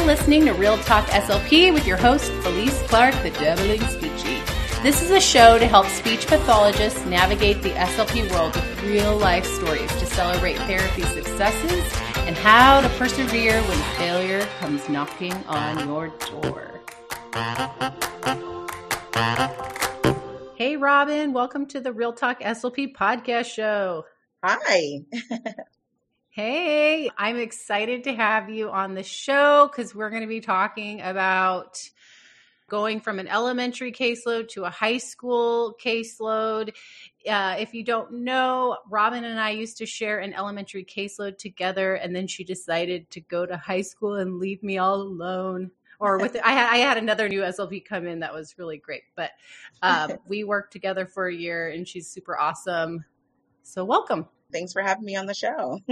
You're listening to Real Talk SLP with your host, Felice Clark, the Dabbling Speechie. This is a show to help speech pathologists navigate the SLP world with real life stories to celebrate therapy successes and how to persevere when failure comes knocking on your door. Hey, Robyn, welcome to the Real Talk SLP podcast show. Hi. hey, I'm excited to have you on the show because we're going to be talking about going from an elementary caseload to a high school caseload. Uh, if you don't know, Robyn and I used to share an elementary caseload together, and then she decided to go to high school and leave me all alone. Or with I had I had another new SLP come in that was really great, but um, we worked together for a year, and she's super awesome. So welcome. Thanks for having me on the show.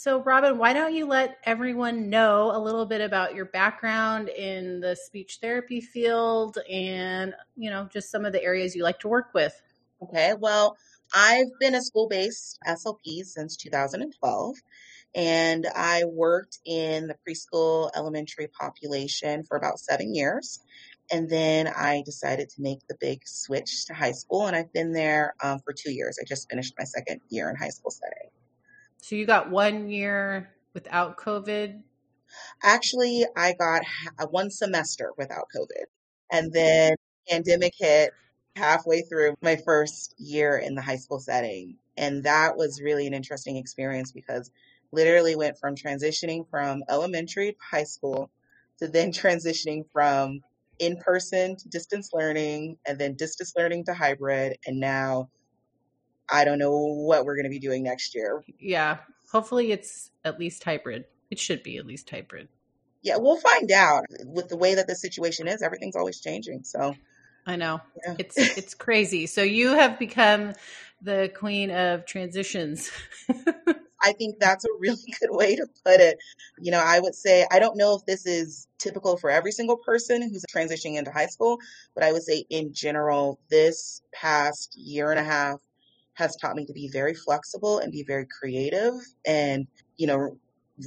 So, Robyn, why don't you let everyone know a little bit about your background in the speech therapy field and, you know, just some of the areas you like to work with? Okay. Well, I've been a school based SLP since 2012, and I worked in the preschool elementary population for about seven years. And then I decided to make the big switch to high school, and I've been there um, for two years. I just finished my second year in high school setting. So you got one year without COVID? Actually, I got one semester without COVID. And then pandemic hit halfway through my first year in the high school setting. And that was really an interesting experience because literally went from transitioning from elementary to high school to then transitioning from in person to distance learning and then distance learning to hybrid and now I don't know what we're going to be doing next year. Yeah. Hopefully it's at least hybrid. It should be at least hybrid. Yeah, we'll find out. With the way that the situation is, everything's always changing. So I know. Yeah. It's it's crazy. So you have become the queen of transitions. I think that's a really good way to put it. You know, I would say I don't know if this is typical for every single person who's transitioning into high school, but I would say in general, this past year and a half has taught me to be very flexible and be very creative and, you know,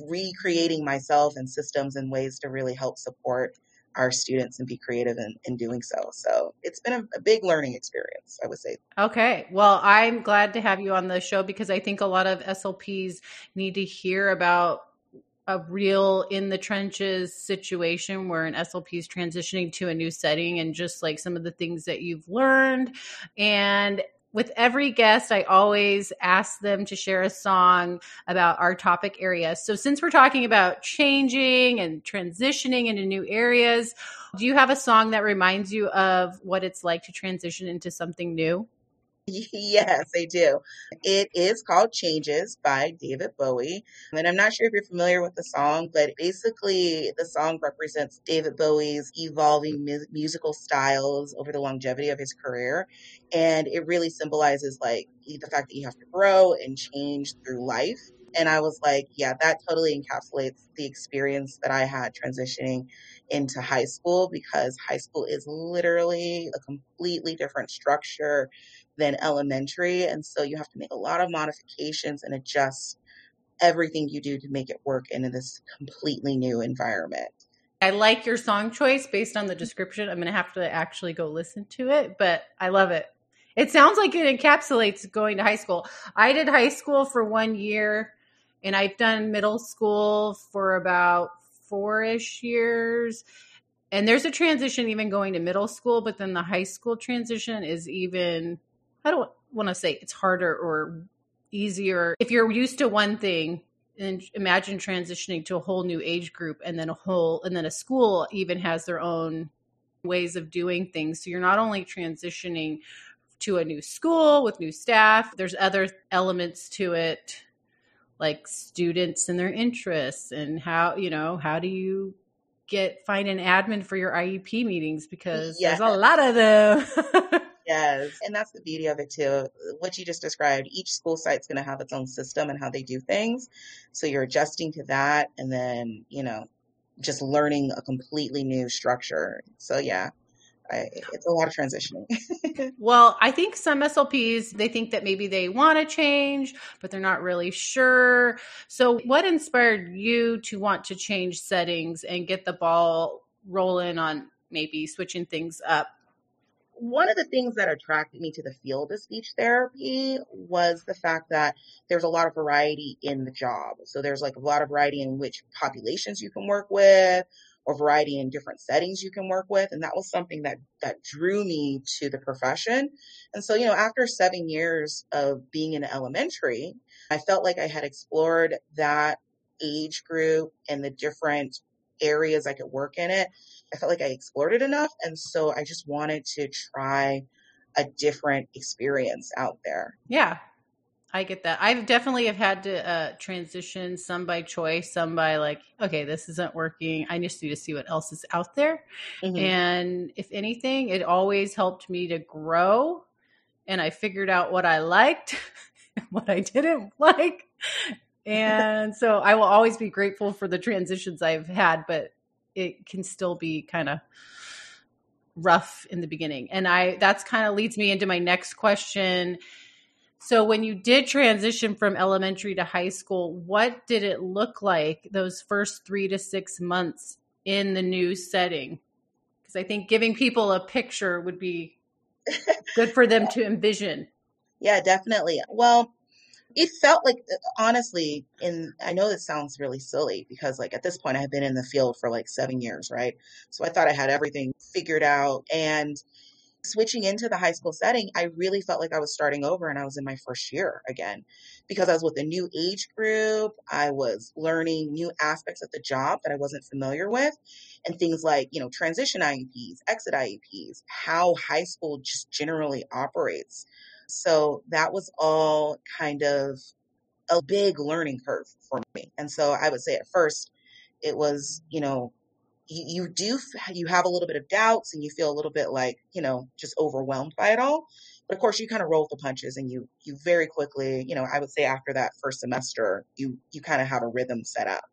recreating myself and systems and ways to really help support our students and be creative in, in doing so. So it's been a, a, big learning experience, I would say. Okay. Well, I'm glad to have you on the show because I think a lot of SLPs need to hear about a real in the trenches situation where an SLP is transitioning to a new setting and just like some of the things that you've learned. And with every guest, I always ask them to share a song about our topic area. So, since we're talking about changing and transitioning into new areas, do you have a song that reminds you of what it's like to transition into something new? Yes, I do. It is called Changes by David Bowie. And I'm not sure if you're familiar with the song, but basically the song represents David Bowie's evolving mu- musical styles over the longevity of his career. And it really symbolizes like the fact that you have to grow and change through life. And I was like, yeah, that totally encapsulates the experience that I had transitioning into high school because high school is literally a completely different structure than elementary. And so you have to make a lot of modifications and adjust everything you do to make it work in this completely new environment. I like your song choice based on the description. I'm going to have to actually go listen to it, but I love it. It sounds like it encapsulates going to high school. I did high school for one year and I've done middle school for about four ish years. And there's a transition even going to middle school, but then the high school transition is even I don't want to say it's harder or easier. If you're used to one thing, and imagine transitioning to a whole new age group and then a whole and then a school even has their own ways of doing things. So you're not only transitioning to a new school with new staff, there's other elements to it like students and their interests and how, you know, how do you get find an admin for your IEP meetings because yes. there's a lot of them. Yes. And that's the beauty of it too. What you just described, each school site's going to have its own system and how they do things. So you're adjusting to that and then, you know, just learning a completely new structure. So yeah, I, it's a lot of transitioning. well, I think some SLPs they think that maybe they want to change, but they're not really sure. So, what inspired you to want to change settings and get the ball rolling on maybe switching things up? One of the things that attracted me to the field of speech therapy was the fact that there's a lot of variety in the job. So there's like a lot of variety in which populations you can work with or variety in different settings you can work with. And that was something that, that drew me to the profession. And so, you know, after seven years of being in elementary, I felt like I had explored that age group and the different areas I could work in it. I felt like I explored it enough. And so I just wanted to try a different experience out there. Yeah. I get that. I've definitely have had to uh, transition some by choice, some by like, okay, this isn't working. I just need to see what else is out there. Mm-hmm. And if anything, it always helped me to grow. And I figured out what I liked, what I didn't like. And so I will always be grateful for the transitions I've had, but it can still be kind of rough in the beginning. And I that's kind of leads me into my next question. So when you did transition from elementary to high school, what did it look like those first 3 to 6 months in the new setting? Cuz I think giving people a picture would be good for them to envision. Yeah, definitely. Well, it felt like uh, honestly in i know this sounds really silly because like at this point i had been in the field for like seven years right? So i thought i had everything figured out and switching into the high school setting i really felt like i was starting over and i was in my first year again because i was with a new age group i was learning new aspects of the job that i wasn't familiar with and things like you know transition ieps exit ieps how high school just generally operates so that was all kind of a big learning curve for me. And so I would say at first it was, you know, you, you do, you have a little bit of doubts and you feel a little bit like, you know, just overwhelmed by it all. But of course you kind of roll the punches and you, you very quickly, you know, I would say after that first semester, you, you kind of have a rhythm set up.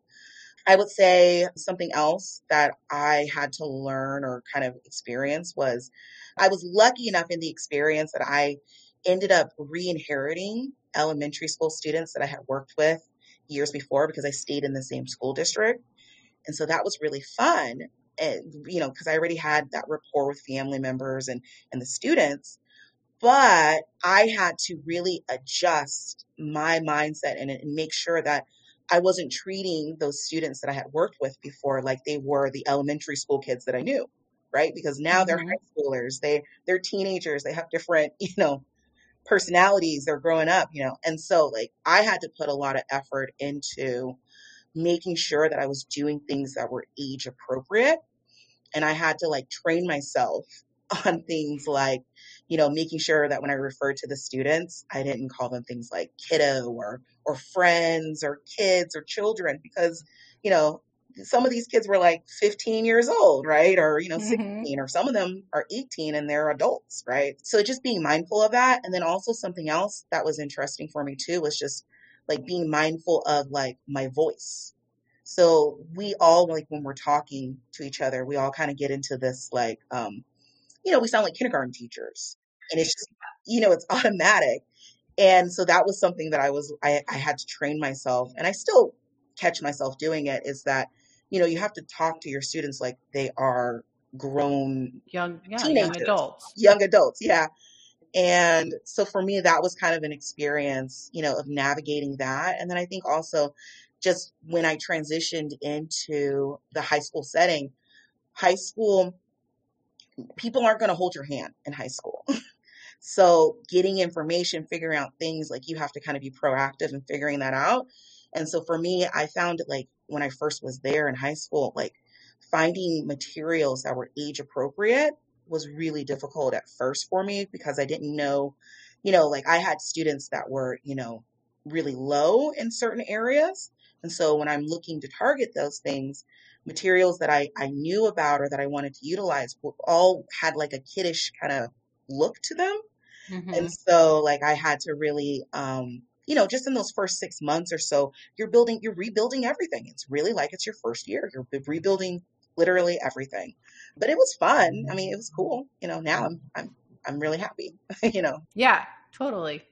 I would say something else that I had to learn or kind of experience was I was lucky enough in the experience that I ended up re-inheriting elementary school students that I had worked with years before because I stayed in the same school district. And so that was really fun. And, you know, because I already had that rapport with family members and, and the students. But I had to really adjust my mindset and, and make sure that I wasn't treating those students that I had worked with before like they were the elementary school kids that I knew, right? Because now they're mm-hmm. high schoolers, they they're teenagers, they have different, you know, personalities they're growing up, you know. And so like I had to put a lot of effort into making sure that I was doing things that were age appropriate. And I had to like train myself on things like, you know, making sure that when I referred to the students, I didn't call them things like kiddo or or friends or kids or children because, you know, some of these kids were like 15 years old, right? Or, you know, mm-hmm. 16, or some of them are 18 and they're adults, right? So just being mindful of that. And then also something else that was interesting for me too was just like being mindful of like my voice. So we all like when we're talking to each other, we all kind of get into this like, um, you know, we sound like kindergarten teachers and it's just, you know, it's automatic. And so that was something that I was, I, I had to train myself and I still catch myself doing it is that you know, you have to talk to your students like they are grown young, yeah, young adults. Young adults, yeah. And so for me, that was kind of an experience, you know, of navigating that. And then I think also just when I transitioned into the high school setting, high school, people aren't going to hold your hand in high school. so getting information, figuring out things, like you have to kind of be proactive in figuring that out. And so for me, I found like when I first was there in high school, like finding materials that were age appropriate was really difficult at first for me because I didn't know, you know, like I had students that were, you know, really low in certain areas. And so when I'm looking to target those things, materials that I, I knew about or that I wanted to utilize all had like a kiddish kind of look to them. Mm-hmm. And so like I had to really um you know, just in those first six months or so, you're building, you're rebuilding everything. It's really like it's your first year. You're rebuilding literally everything. but it was fun. I mean, it was cool. You know, now I'm I'm I'm really happy. you know. Yeah, totally.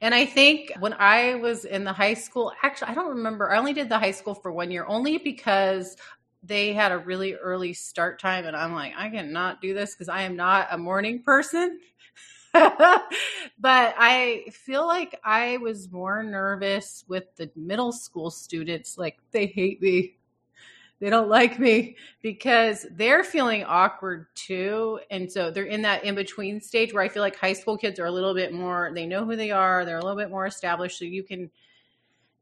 And I think when I was in the high school, actually, I don't remember. I only did the high school for one year, only because they had a really early start time. And I'm like, I cannot do this because I am not a morning person. but I feel like I was more nervous with the middle school students. Like, they hate me they don't like me because they're feeling awkward too and so they're in that in between stage where i feel like high school kids are a little bit more they know who they are they're a little bit more established so you can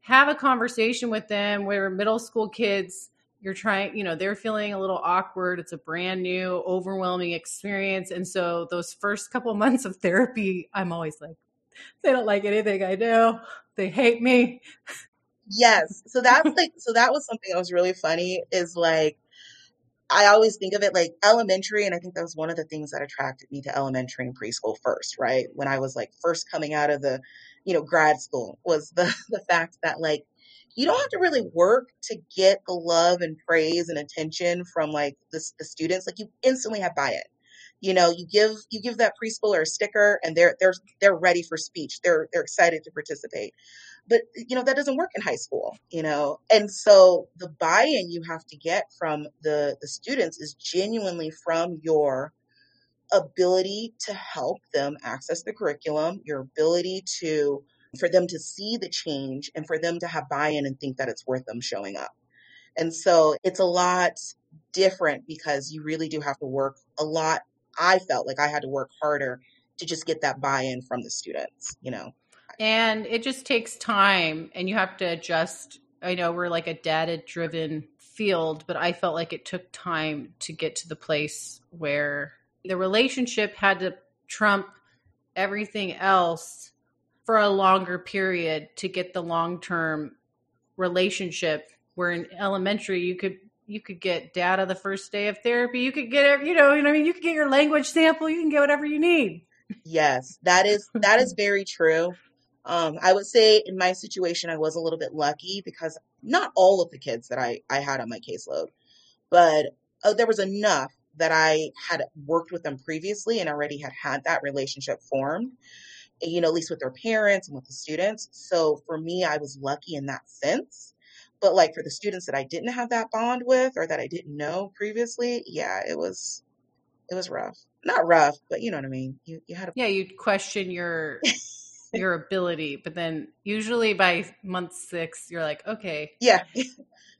have a conversation with them where middle school kids you're trying you know they're feeling a little awkward it's a brand new overwhelming experience and so those first couple months of therapy i'm always like they don't like anything i do they hate me Yes. So that's like, so that was something that was really funny is like, I always think of it like elementary, and I think that was one of the things that attracted me to elementary and preschool first, right? When I was like first coming out of the, you know, grad school was the the fact that like you don't have to really work to get the love and praise and attention from like the, the students. Like you instantly have buy-in. You know, you give you give that preschooler a sticker, and they're they're they're ready for speech. They're they're excited to participate but you know that doesn't work in high school you know and so the buy-in you have to get from the the students is genuinely from your ability to help them access the curriculum your ability to for them to see the change and for them to have buy-in and think that it's worth them showing up and so it's a lot different because you really do have to work a lot i felt like i had to work harder to just get that buy-in from the students you know and it just takes time and you have to adjust. I know we're like a data driven field, but I felt like it took time to get to the place where the relationship had to trump everything else for a longer period to get the long term relationship where in elementary you could you could get data the first day of therapy. You could get you know you know I mean you could get your language sample. You can get whatever you need. Yes that is that is very true. Um, I would say in my situation, I was a little bit lucky because not all of the kids that I, I had on my caseload, but uh, there was enough that I had worked with them previously and already had had that relationship formed, you know, at least with their parents and with the students. So for me, I was lucky in that sense. But like for the students that I didn't have that bond with or that I didn't know previously, yeah, it was, it was rough. Not rough, but you know what I mean. You you had a yeah. You question your your ability, but then usually by month six, you're like, okay, yeah,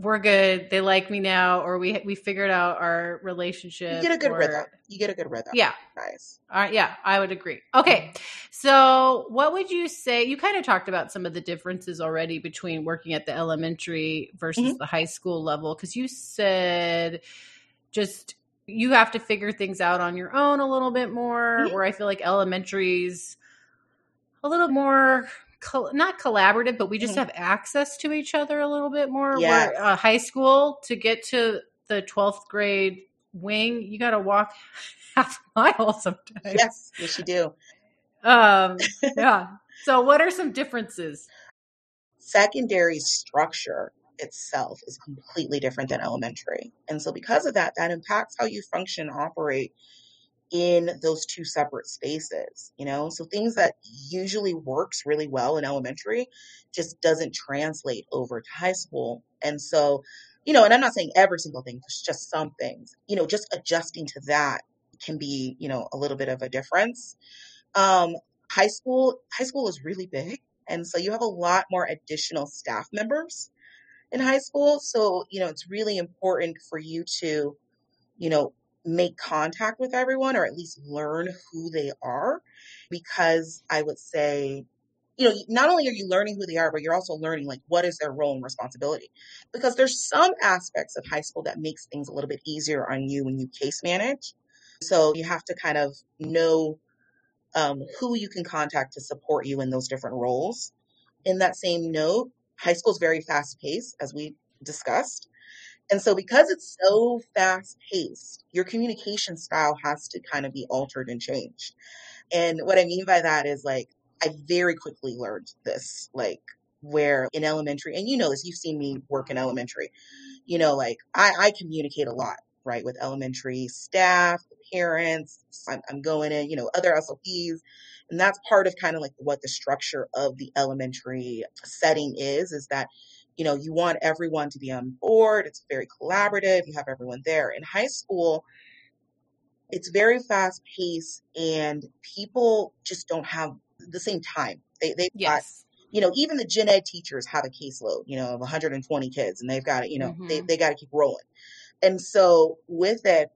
we're good. They like me now, or we we figured out our relationship. You get a good or, rhythm. You get a good rhythm. Yeah, nice. All right, yeah, I would agree. Okay, so what would you say? You kind of talked about some of the differences already between working at the elementary versus mm-hmm. the high school level, because you said just you have to figure things out on your own a little bit more. Mm-hmm. Where I feel like elementaries a little more not collaborative, but we just mm-hmm. have access to each other a little bit more. Yeah. Where uh, high school to get to the twelfth grade wing, you got to walk half a mile sometimes. Yes, yes, you do. Um, yeah. so, what are some differences? Secondary structure itself is completely different than elementary, and so because of that, that impacts how you function, operate in those two separate spaces, you know? So things that usually works really well in elementary just doesn't translate over to high school. And so, you know, and I'm not saying every single thing, it's just some things, you know, just adjusting to that can be, you know, a little bit of a difference. Um, high school, high school is really big. And so you have a lot more additional staff members in high school. So, you know, it's really important for you to, you know, make contact with everyone or at least learn who they are because I would say you know not only are you learning who they are but you're also learning like what is their role and responsibility. Because there's some aspects of high school that makes things a little bit easier on you when you case manage. So you have to kind of know um, who you can contact to support you in those different roles. In that same note high school is very fast paced as we discussed and so, because it's so fast paced, your communication style has to kind of be altered and changed. And what I mean by that is like, I very quickly learned this, like, where in elementary, and you know this, you've seen me work in elementary, you know, like I, I communicate a lot right, with elementary staff, parents. I'm, I'm going in, you know, other SLPs. And that's part of kind of like what the structure of the elementary setting is, is that, you know, you want everyone to be on board. It's very collaborative. You have everyone there. In high school, it's very fast paced and people just don't have the same time. They, they've got Yes. you know, even the gen ed teachers have a caseload, you know, of 120 kids and they've got to, you know, they, Mhm. they got to keep rolling. And so with it,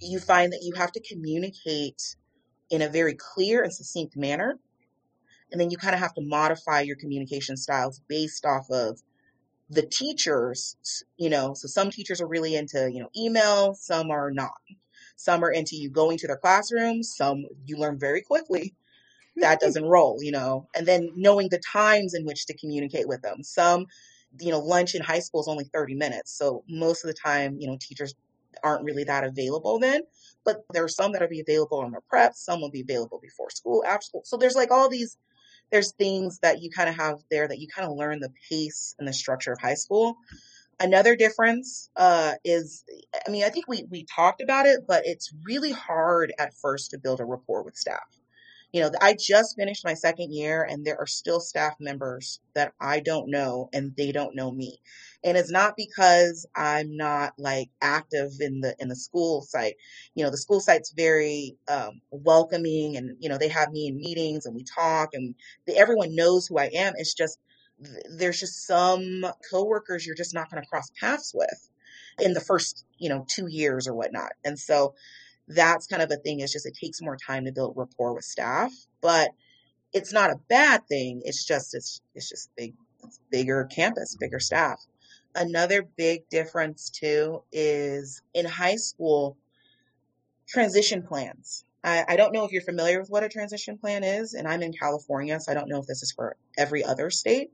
you find that you have to communicate in a very clear and succinct manner. And then you kind of have to modify your communication styles based off of the teachers, you know, so some teachers are really into, you know, email, some are not. Some are into you going to their classrooms, some you learn very quickly that hmm. doesn't roll, you know, and then knowing the times in which to communicate with them. Some, you know, lunch in high school is only 30 minutes. So most of the time, you know, teachers aren't really that available then. But there are some that'll be available on their prep, some will be available before school, after school. So there's like all these, there's things that you kind of have there that you kind of learn the pace and the structure of high school. Another difference uh, is, I mean, I think we we talked about it, but it's really hard at first to build a rapport with staff you know, I just finished my second year and there are still staff members that I don't know and they don't know me. And it's not because I'm not like active in the in the school site. You know, the school site's very um, welcoming and you know, they have me in meetings and we talk and everyone knows who I am. It's just there's just some coworkers you're just not going to cross paths with in the first, you know, 2 years or whatnot. And so that's kind of a thing. It's just it takes more time to build rapport with staff, but it's not a bad thing. It's just it's it's just big, it's bigger campus, bigger staff. Another big difference too is in high school transition plans. I, I don't know if you're familiar with what a transition plan is, and I'm in California, so I don't know if this is for every other state.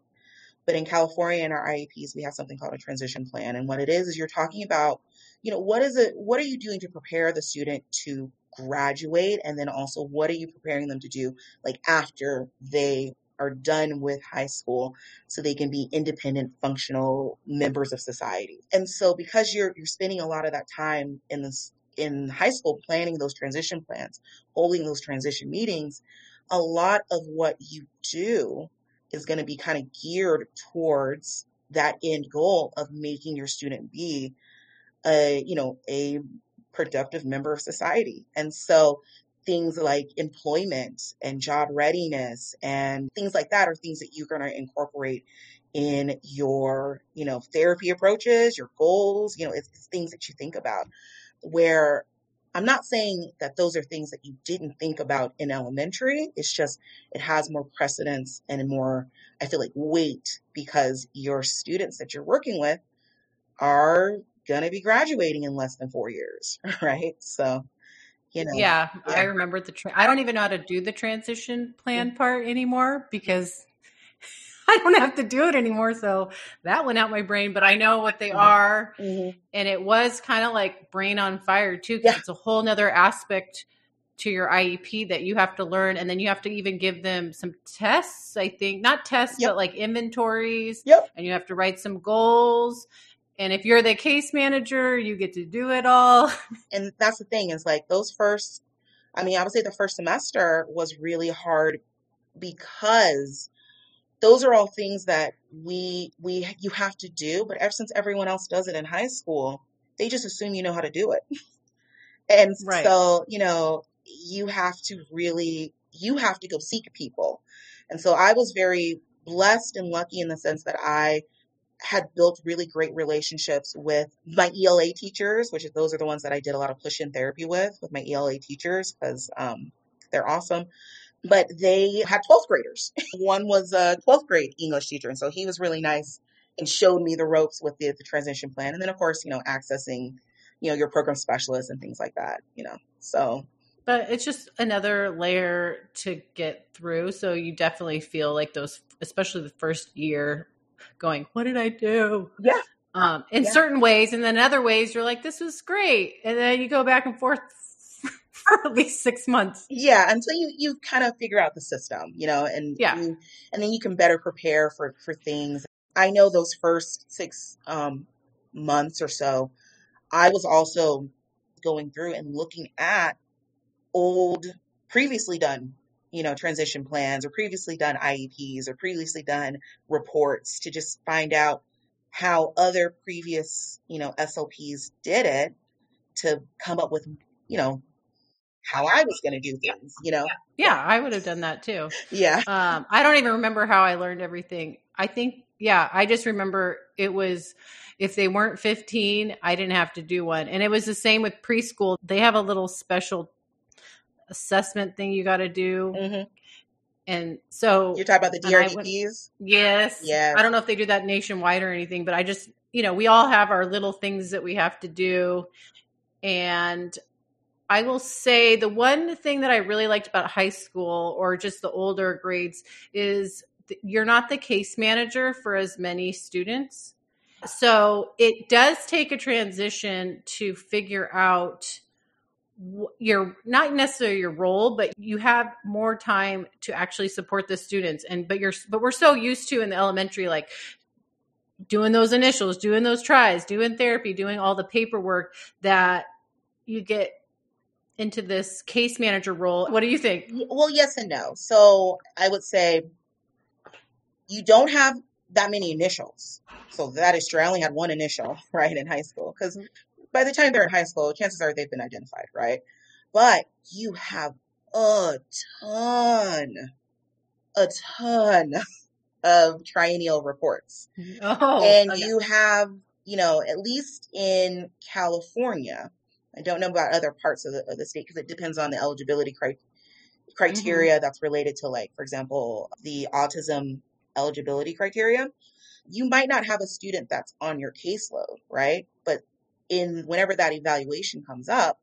But in California, in our IEPs, we have something called a transition plan, and what it is is you're talking about you know, what is it, what are you doing to prepare the student to graduate? And then also, what are you preparing them to do like after they are done with high school so they can be independent, functional members of society? And so because you're, you're spending a lot of that time in this, in high school planning those transition plans, holding those transition meetings, a lot of what you do is going to be kind of geared towards that end goal of making your student be a you know a productive member of society and so things like employment and job readiness and things like that are things that you're going to incorporate in your you know therapy approaches your goals you know it's, it's things that you think about where i'm not saying that those are things that you didn't think about in elementary it's just it has more precedence and more i feel like weight because your students that you're working with are going to be graduating in less than four years, right? So, you know, Yeah, I remember the. Tra- I don't even know how to do the transition plan part anymore because I don't have to do it anymore. So that went out my brain, but I know what they Mhm. are, Mhm. and it was kind of like brain on fire too, because Yeah. it's a whole nother aspect to your IEP that you have to learn, and then you have to even give them some tests. I think not tests, Yep. but like inventories, Yep. and you have to write some goals. And if you're the case manager, you get to do it all. And that's the thing is like those first, I mean, I would say the first semester was really hard because those are all things that we we you have to do but ever since everyone else does it in high school they just assume you know how to do it and Right. so you know you have to really you have to go seek people and so i was very blessed and lucky in the sense that i had built really great relationships with my ela teachers which is those are the ones that i did a lot of push-in therapy with with my ela teachers because um, they're awesome but they had 12th graders. One was a 12th grade English teacher, and so he was really nice and showed me the ropes with the, the transition plan. And then, of course, you know, accessing, you know, your program specialists and things like that, you know. So, But it's just another layer to get through. So you definitely feel like those, especially the first year, going, "What did I do?" yeah, Um, in Yeah. certain ways, and then other ways, you're like, "This was great," and then you go back and forth for at least six months. yeah, until you you kind of figure out the system, you know, and Yeah. you, and then you can better prepare for for things. I know those first six um, months or so, I was also going through and looking at old, previously done, you know, transition plans or previously done IEPs or previously done reports to just find out how other previous, you know, SLPs did it to come up with, you know, how I was going to do things, you know? Yeah, I would have done that too. Yeah. Um, I don't even remember how I learned everything. I think, yeah, I just remember it was if they weren't 15, I didn't have to do one. And it was the same with preschool. They have a little special assessment thing you got to do. hmm And so You're talking about the I went- DRDPs? Yes. Yes. I don't know if they do that nationwide or anything, but I just, you know, we all have our little things that we have to do. And I will say the one thing that I really liked about high school or just the older grades is you're not the case manager for as many students. So it does take a transition to figure out your not necessarily your role but you have more time to actually support the students and but you're but we're so used to in the elementary like doing those initials doing those tries doing therapy doing all the paperwork that you get into this case manager role what do you think Well, yes and no. So I would say you don't have that many initials. So that is true. I only had one initial, right, in high school. Because mm-hmm. By the time they're in high school, chances are they've been identified, right? But you have a ton, a ton of triennial reports. oh and okay. you have, you know, at least in California, I don't know about other parts of the, of the state because it depends on the eligibility cri- mm-hmm. criteria that's related to, like, for example, the autism eligibility criteria. You might not have a student that's on your caseload, right? But in whenever that evaluation comes up,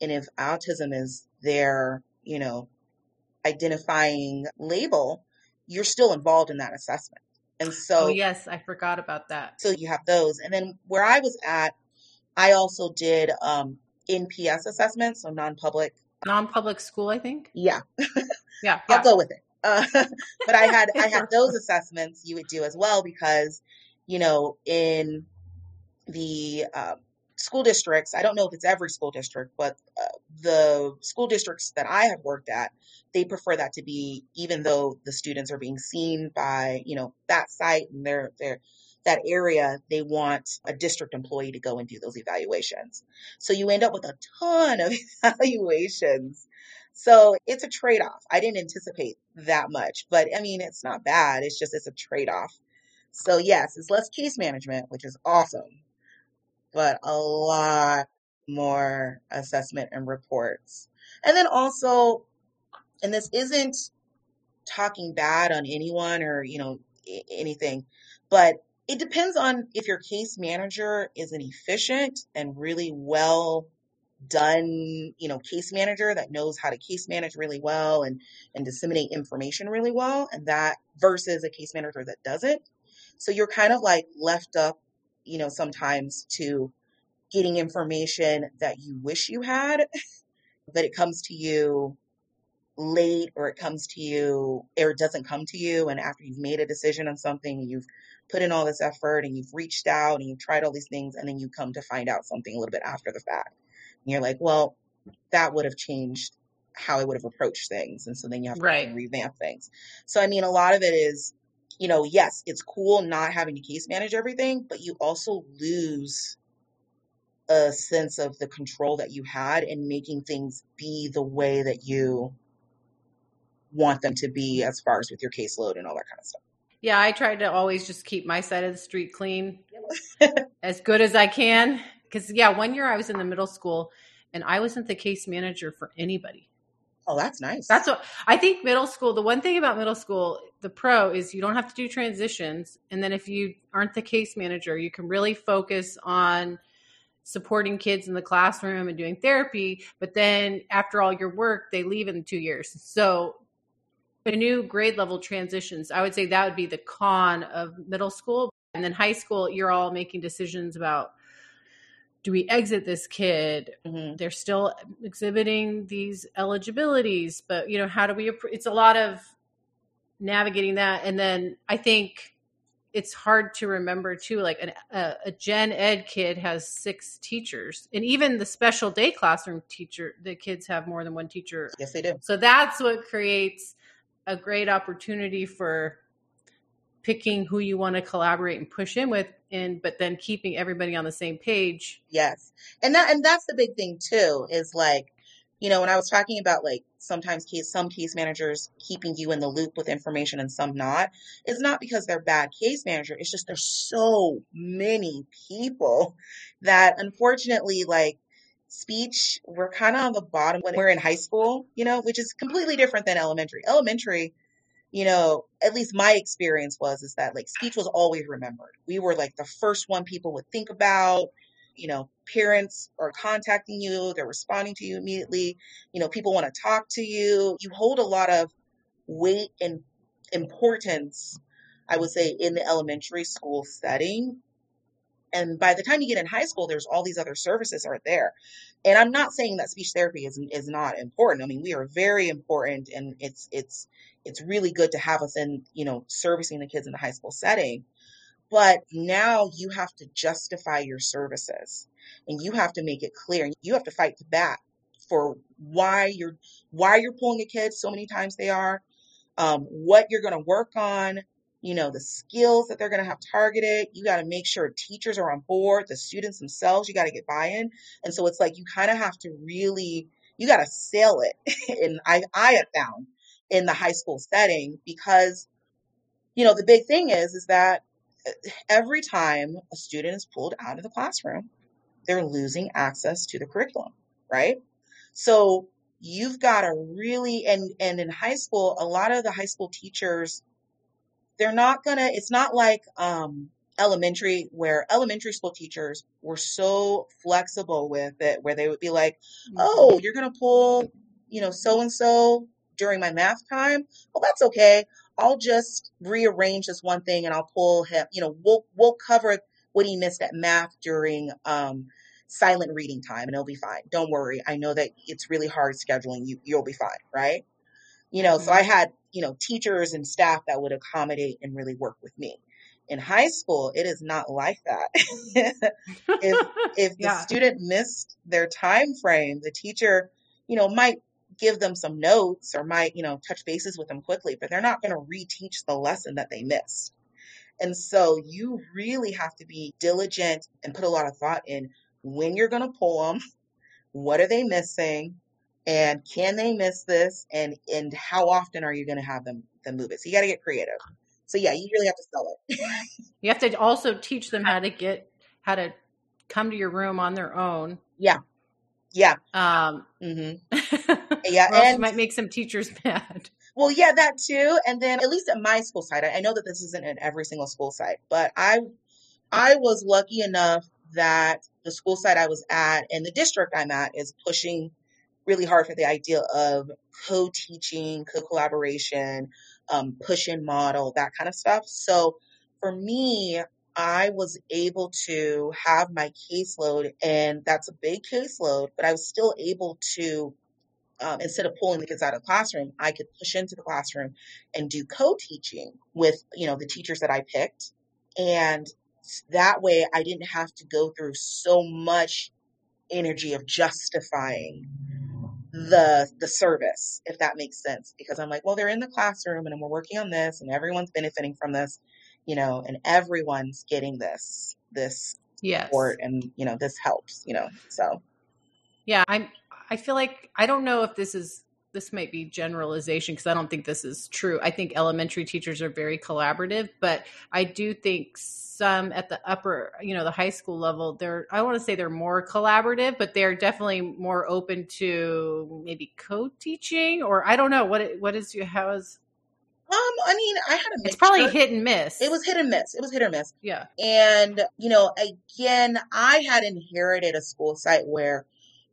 and if autism is their, you know, identifying label, you're still involved in that assessment. And so oh yes i forgot about that so you have those. And then where I was at, I also did um, NPS assessments, so non-public. non-public school i think Yeah, yeah I'll go with it. Uh, but I had I had those assessments you would do as well because, you know, in the um, school districts, I don't know if it's every school district, but uh, the school districts that I have worked at, they prefer that to be even though the students are being seen by you know that site and their their that area, they want a district employee to go and do those evaluations. So you end up with a ton of evaluations. So it's a trade off. I didn't anticipate that much, but I mean, it's not bad. It's just, it's a trade off. So yes, it's less case management, which is awesome, but a lot more assessment and reports. And then also, and this isn't talking bad on anyone or, you know, anything, but it depends on if your case manager is an efficient and really well done, you know, case manager that knows how to case manage really well and and disseminate information really well and that versus a case manager that doesn't. So you're kind of like left up, you know, sometimes to getting information that you wish you had, but it comes to you late or it comes to you or it doesn't come to you and after you've made a decision on something you've put in all this effort and you've reached out and you've tried all these things and then you come to find out something a little bit after the fact. And you're like well that would have changed how i would have approached things. And so then you have to Right. revamp things. So i mean a lot of it is you know yes it's cool not having to case manage everything but you also lose a sense of the control that you had in making things be the way that you want them to be as far as with your caseload and all that kind of stuff. Yeah, I tried to always just keep my side of the street clean as good as I can. Because, yeah, one year I was in the middle school and I wasn't the case manager for anybody. Oh, that's nice. That's what I think middle school, the one thing about middle school, the pro is you don't have to do transitions. And then if you aren't the case manager, you can really focus on supporting kids in the classroom and doing therapy. But then after all your work, they leave in two years. So the new grade level transitions, I would say that would be the con of middle school. And then high school, you're all making decisions about do we exit this kid? Mhm. They're still exhibiting these eligibilities, but you know, how do we? It's a lot of navigating that, and then I think it's hard to remember too like an, a, a gen ed kid has six teachers and even the special day classroom teacher the kids have more than one teacher. Yes they do. So that's what creates a great opportunity for picking who you want to collaborate and push in with and but then keeping everybody on the same page. Yes. And that and that's the big thing too is like you know when i was talking about like sometimes case some case managers keeping you in the loop with information and some not it's not because they're bad case manager it's just there's so many people that unfortunately like speech we're kind of on the bottom when we're in high school you know which is completely different than elementary elementary you know, at least my experience was is that like speech was always remembered. We were like the first one people would think about. You know, parents are contacting you, they're responding to you immediately. You know, people want to talk to you. You hold a lot of weight and importance, I would say, in the elementary school setting. And by the time you get in high school, there's all these other services are there. And I'm not saying that speech therapy is is not important. I mean, we are very important and it's it's it's really good to have us in, you know, servicing the kids in the high school setting. But now you have to justify your services and you have to make it clear. You have to fight back for why you're why you're pulling a kid so many times they are, um, what you're going to work on, you know, the skills that they're going to have targeted. You got to make sure teachers are on board, the students themselves, you got to get buy-in. And so it's like you kind of have to really, you got to sell it. and I, I have found in the high school setting because you know the big thing is is that uh, every time a student is pulled out of the classroom they're losing access to the curriculum right so you've got to really and and in high school a lot of the high school teachers they're not gonna it's not like um elementary where elementary school teachers were so flexible with it where they would be like mm-hmm. oh you're gonna pull you know so and so during my math time, well, that's okay. I'll just rearrange this one thing and I'll pull him, you know, we'll, we'll cover what he missed at math during, um, silent reading time and it'll be fine. Don't worry. I know that it's really hard scheduling you. You'll be fine. Right. You know, mm-hmm. so I had, you know, teachers and staff that would accommodate and really work with me. In high school, it is not like that. if if the yeah. student missed their time frame, the teacher, you know, might give them some notes or might, you know, touch bases with them quickly, but they're not going to reteach the lesson that they missed. And so you really have to be diligent and put a lot of thought in when you're going to pull them, what are they missing, and can they miss this, and and how often are you going to have them them move it? So you got to get creative. So yeah, you really have to sell it. you have to also teach them how to get how to come to your room on their own. Yeah. Yeah. Um, mm-hmm. yeah, and might make some teachers mad. Well, yeah, that too. And then at least at my school site, I know that this isn't at every single school site, but I, I was lucky enough that the school site I was at and the district I'm at is pushing really hard for the idea of co-teaching, co-collaboration, um, push-in model, that kind of stuff. So for me, I was able to have my caseload, and that's a big caseload, but I was still able to um, instead of pulling the kids out of the classroom, I could push into the classroom and do co-teaching with, you know, the teachers that I picked. And that way I didn't have to go through so much energy of justifying the the service, if that makes sense. Because I'm like, well, they're in the classroom and we're working on this and everyone's benefiting from this, you know, and everyone's getting this this yes. support and you know, this helps, you know. So yeah, I'm I feel like I don't know if this is this might be generalization because I don't think this is true. I think elementary teachers are very collaborative, but I do think some at the upper, you know, the high school level, they're I want to say they're more collaborative, but they're definitely more open to maybe co-teaching or I don't know what what is your how is um, I mean, I had a. It's probably hit and miss. It was hit and miss. It was hit or miss. Yeah. And, you know, again, I had inherited a school site where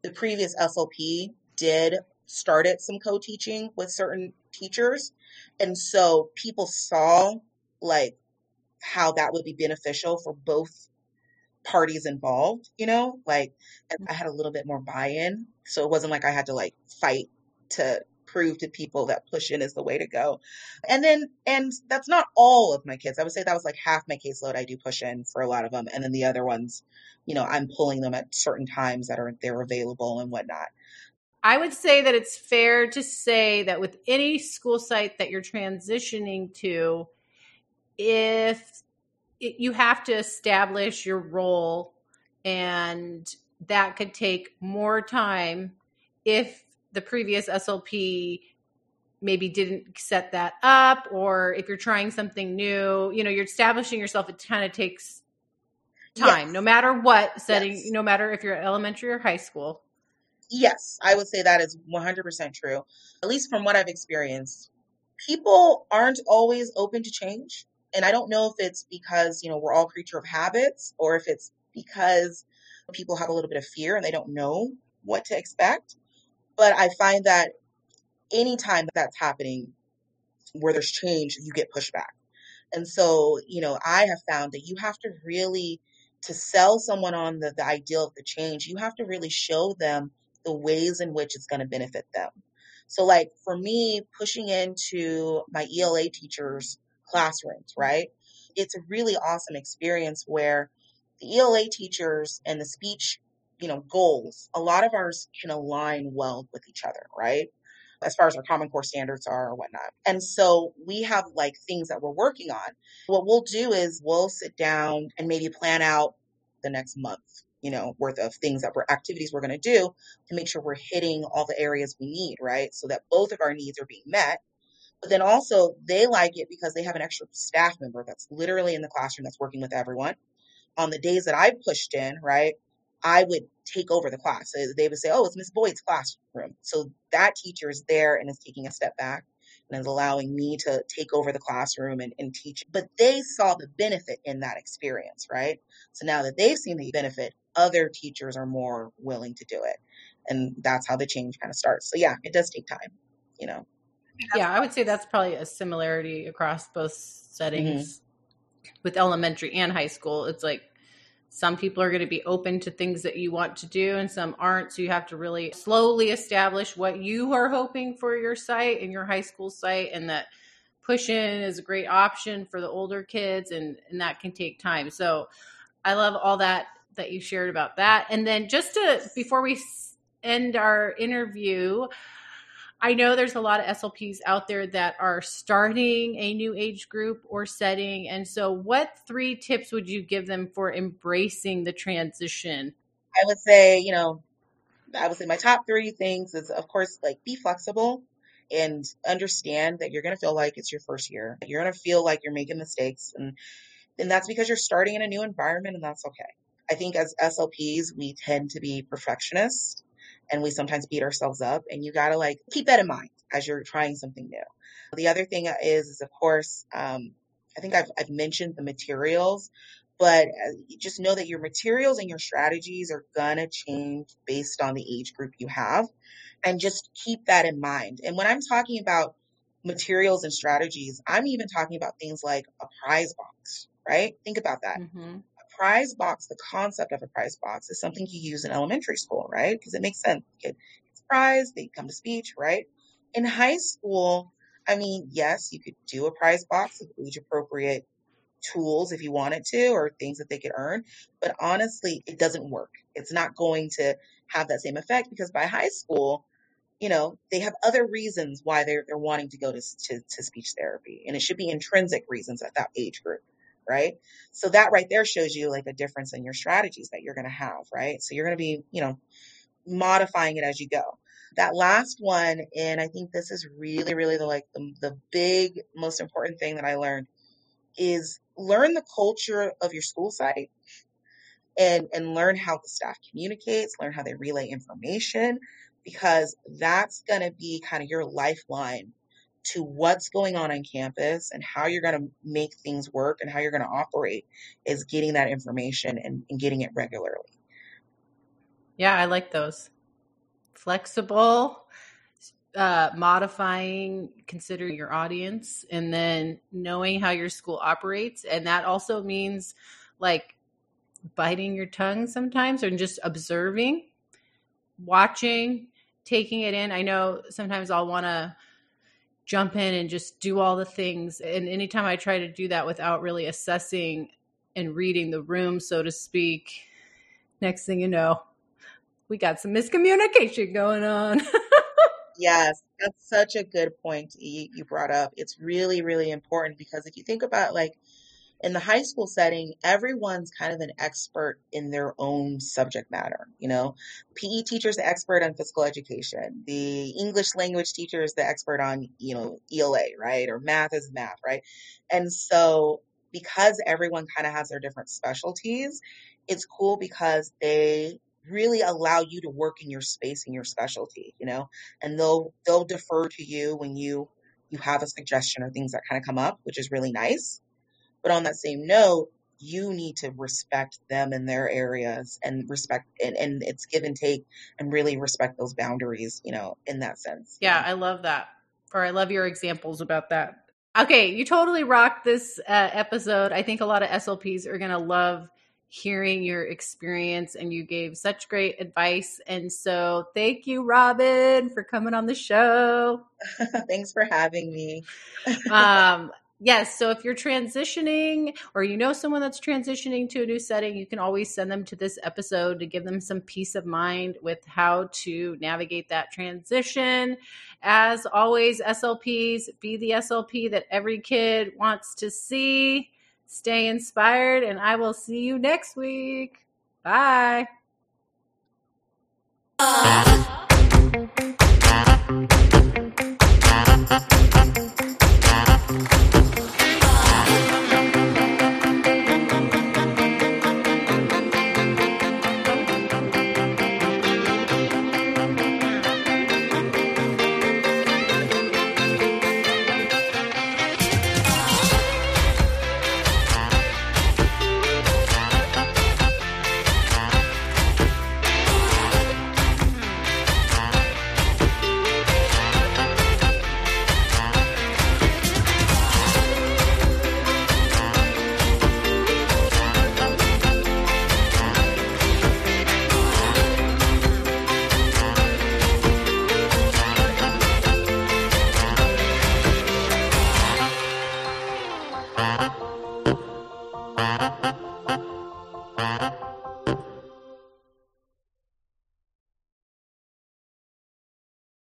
the previous SLP did started some co-teaching with certain teachers. And so people saw like how that would be beneficial for both parties involved, you know, like I had a little bit more buy-in. So it wasn't like I had to like fight to prove to people that push in is the way to go. And then, and that's not all of my kids. I would say that was like half my caseload. I do push in for a lot of them. And then the other ones, you know, I'm pulling them at certain times that are, they're available and whatnot. I would say that it's fair to say that with any school site that you're transitioning to, if it, you have to establish your role and that could take more time if the previous SLP maybe didn't set that up or if you're trying something new, you know, you're establishing yourself, it kind of takes time, yes. no matter what setting, yes. no matter if you're elementary or high school. Yes, I would say that is 100% true. At least from what I've experienced. People aren't always open to change. And I don't know if it's because, you know, we're all creature of habits or if it's because people have a little bit of fear and they don't know what to expect. But I find that anytime that that's happening where there's change, you get pushback. And so, you know, I have found that you have to really, to sell someone on the, the ideal of the change, you have to really show them the ways in which it's going to benefit them. So, like for me, pushing into my ELA teachers' classrooms, right? It's a really awesome experience where the ELA teachers and the speech you know, goals, a lot of ours can align well with each other, right? As far as our Common Core standards are or whatnot. And so we have like things that we're working on. What we'll do is we'll sit down and maybe plan out the next month, you know, worth of things that we're activities we're going to do to make sure we're hitting all the areas we need, right? So that both of our needs are being met. But then also they like it because they have an extra staff member that's literally in the classroom that's working with everyone. On the days that I've pushed in, right? I would take over the class. So they would say, "Oh, it's Miss Boyd's classroom." So that teacher is there and is taking a step back and is allowing me to take over the classroom and, and teach. But they saw the benefit in that experience, right? So now that they've seen the benefit, other teachers are more willing to do it, and that's how the change kind of starts. So yeah, it does take time, you know. yeah, I would say that's probably a similarity across both settings. Mm-hmm. With elementary and high school, it's like some people are going to be open to things that you want to do and some aren't so you have to really slowly establish what you are hoping for your site and your high school site and that push in is a great option for the older kids and and that can take time. So i love all that that you shared about that. And then just to before we end our interview I know there's a lot of SLPs out there that are starting a new age group or setting. And so, what three tips would you give them for embracing the transition? I would say, you know, I would say my top three things is, of course, like be flexible and understand that you're going to feel like it's your first year. You're going to feel like you're making mistakes. And, and that's because you're starting in a new environment, and that's okay. I think as SLPs, we tend to be perfectionists and we sometimes beat ourselves up and you got to like keep that in mind as you're trying something new. The other thing is is of course um, i think I've, I've mentioned the materials but uh, just know that your materials and your strategies are gonna change based on the age group you have and just keep that in mind. And when i'm talking about materials and strategies i'm even talking about things like a prize box right? Think about that. Mm-hmm prize box, the concept of a prize box is something you use in elementary school, right? Because it makes sense. Kid gets prize, they come to speech, right? In high school, I mean, yes, you could do a prize box with age appropriate tools if you wanted to or things that they could earn. But honestly, it doesn't work. It's not going to have that same effect because by high school, you know, they have other reasons why they're, they're wanting to go to, to, to speech therapy. And it should be intrinsic reasons at that age group right? So that right there shows you like a difference in your strategies that you're going to have, right? So you're going to be, you know, modifying it as you go. That last one, and I think this is really, really the like the, the big, most important thing that I learned is learn the culture of your school site and and learn how the staff communicates, learn how they relay information, because that's going to be kind of your lifeline to what's going on on campus and how you're going to make things work and how you're going to operate is getting that information and, and getting it regularly. Yeah, I like those. Flexible, uh, modifying, considering your audience, and then knowing how your school operates. And that also means like biting your tongue sometimes or just observing, watching, taking it in. I know sometimes I'll want to jump in and just do all the things. And anytime I try to do that without really assessing and reading the room, so to speak, next thing you know, we got some miscommunication going on. yes, that's such a good point you brought up. It's really, really important because if you think about like in the high school setting, everyone's kind of an expert in their own subject matter. You know, PE teacher's the expert on physical education. The English language teacher is the expert on, you know, ELA, right? Or math is math, right? And so because everyone kind of has their different specialties, it's cool because they really allow you to work in your space and your specialty, you know, and they'll they'll defer to you when you you have a suggestion or things that kind of come up, which is really nice. But on that same note, you need to respect them in their areas and respect and, and it's give and take and really respect those boundaries, you know, in that sense. Yeah, I love that. Or I love your examples about that. Okay, you totally rocked this uh, episode. I think a lot of SLPs are going to love hearing your experience and you gave such great advice. And so thank you, Robyn, for coming on the show. Thanks for having me. um, Yes. So if you're transitioning or you know someone that's transitioning to a new setting, you can always send them to this episode to give them some peace of mind with how to navigate that transition. As always, SLPs, be the SLP that every kid wants to see. Stay inspired, and I will see you next week. Bye. Uh.